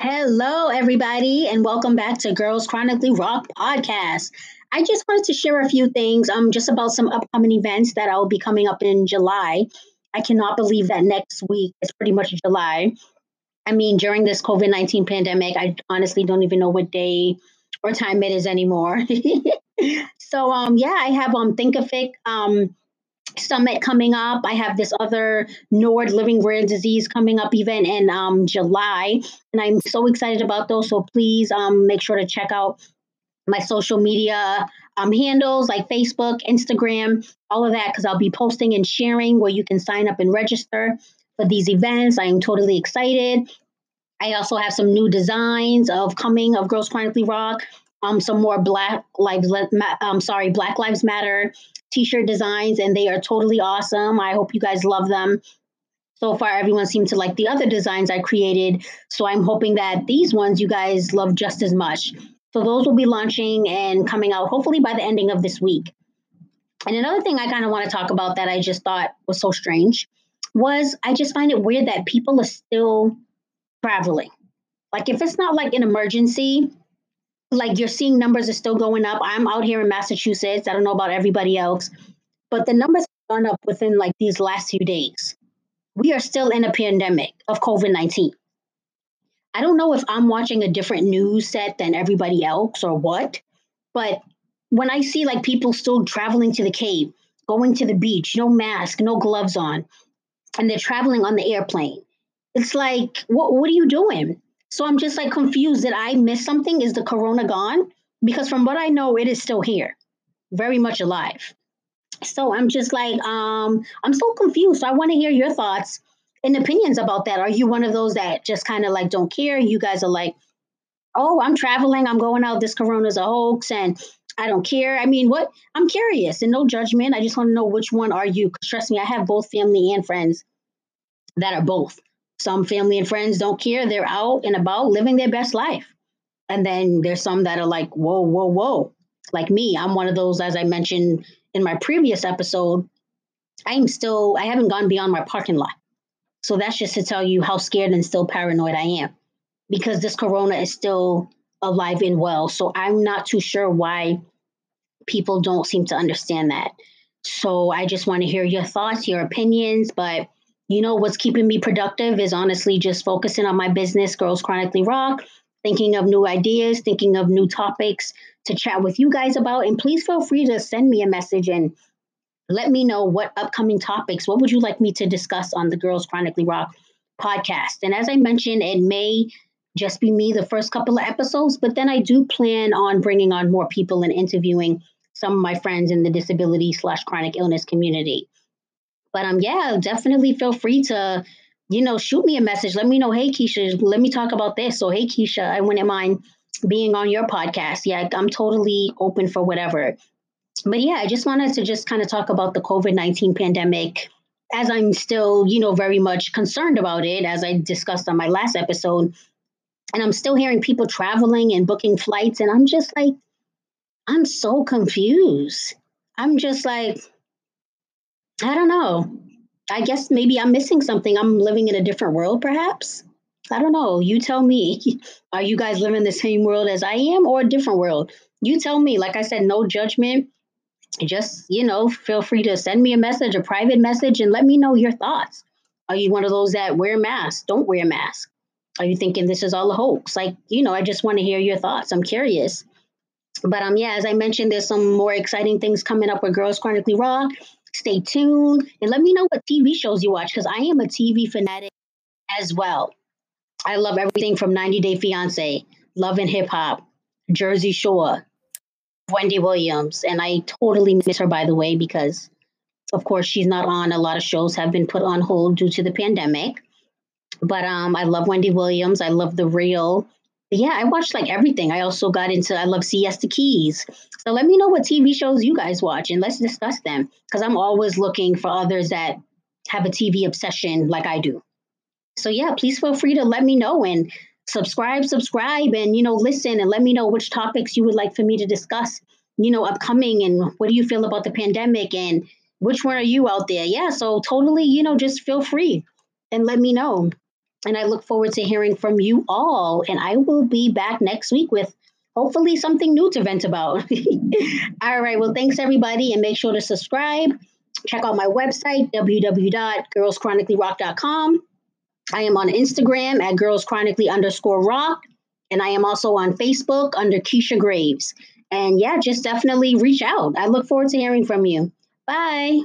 Hello, everybody, and welcome back to Girls Chronically Rock podcast. I just wanted to share a few things um, just about some upcoming events that I will be coming up in July. I cannot believe that next week is pretty much July. I mean, during this COVID 19 pandemic, I honestly don't even know what day or time it is anymore. so, um, yeah, I have um, Thinkific um, summit coming up. I have this other Nord Living Rare Disease coming up event in um, July, and I'm so excited about those. So please um, make sure to check out my social media um, handles like Facebook, Instagram, all of that, because I'll be posting and sharing where you can sign up and register for these events. I am totally excited. I also have some new designs of coming of Girls Chronically Rock. Um, some more Black Lives, um, sorry, Black Lives Matter t-shirt designs and they are totally awesome. I hope you guys love them. So far, everyone seemed to like the other designs I created. So I'm hoping that these ones you guys love just as much. So those will be launching and coming out hopefully by the ending of this week. And another thing I kind of want to talk about that I just thought was so strange was I just find it weird that people are still traveling. Like if it's not like an emergency, like you're seeing numbers are still going up. I'm out here in Massachusetts. I don't know about everybody else, but the numbers have gone up within like these last few days. We are still in a pandemic of COVID 19. I don't know if I'm watching a different news set than everybody else or what, but when I see like people still traveling to the Cape, going to the beach, no mask, no gloves on, and they're traveling on the airplane, it's like, what, what are you doing? So I'm just like confused. Did I miss something? Is the corona gone? Because from what I know, it is still here, very much alive. So I'm just like, um, I'm so confused. So I want to hear your thoughts and opinions about that. Are you one of those that just kind of like don't care? You guys are like, oh, I'm traveling, I'm going out, this corona's a hoax, and I don't care. I mean, what? I'm curious and no judgment. I just want to know which one are you? Because trust me, I have both family and friends that are both. Some family and friends don't care. They're out and about living their best life. And then there's some that are like, whoa, whoa, whoa. Like me, I'm one of those, as I mentioned in my previous episode, I'm still, I haven't gone beyond my parking lot. So that's just to tell you how scared and still paranoid I am because this corona is still alive and well. So I'm not too sure why people don't seem to understand that. So I just want to hear your thoughts, your opinions, but you know what's keeping me productive is honestly just focusing on my business, Girls Chronically Rock, thinking of new ideas, thinking of new topics to chat with you guys about. And please feel free to send me a message and let me know what upcoming topics, what would you like me to discuss on the Girls Chronically Rock podcast. And as I mentioned, it may just be me the first couple of episodes, but then I do plan on bringing on more people and interviewing some of my friends in the disability slash chronic illness community. But um, yeah, definitely feel free to, you know, shoot me a message. Let me know, hey Keisha, let me talk about this. So hey Keisha, I wouldn't mind being on your podcast. Yeah, I'm totally open for whatever. But yeah, I just wanted to just kind of talk about the COVID 19 pandemic as I'm still, you know, very much concerned about it, as I discussed on my last episode. And I'm still hearing people traveling and booking flights. And I'm just like, I'm so confused. I'm just like, I don't know. I guess maybe I'm missing something. I'm living in a different world, perhaps. I don't know. You tell me. Are you guys living the same world as I am or a different world? You tell me. Like I said, no judgment. Just, you know, feel free to send me a message, a private message, and let me know your thoughts. Are you one of those that wear masks? Don't wear masks. Are you thinking this is all a hoax? Like, you know, I just want to hear your thoughts. I'm curious. But um, yeah, as I mentioned, there's some more exciting things coming up with Girls Chronically Rock. Stay tuned and let me know what TV shows you watch because I am a TV fanatic as well. I love everything from 90 Day Fiance, Love and Hip Hop, Jersey Shore, Wendy Williams. And I totally miss her, by the way, because of course she's not on. A lot of shows have been put on hold due to the pandemic. But um, I love Wendy Williams. I love The Real yeah, I watched like everything. I also got into I love Siesta Keys. So let me know what TV shows you guys watch and let's discuss them because I'm always looking for others that have a TV obsession like I do. So yeah, please feel free to let me know and subscribe, subscribe and you know listen and let me know which topics you would like for me to discuss, you know, upcoming and what do you feel about the pandemic and which one are you out there? Yeah, so totally, you know, just feel free and let me know. And I look forward to hearing from you all. And I will be back next week with hopefully something new to vent about. all right. Well, thanks everybody. And make sure to subscribe. Check out my website, www.girlschronicallyrock.com. I am on Instagram at girlschronically underscore rock. And I am also on Facebook under Keisha Greaves. And yeah, just definitely reach out. I look forward to hearing from you. Bye.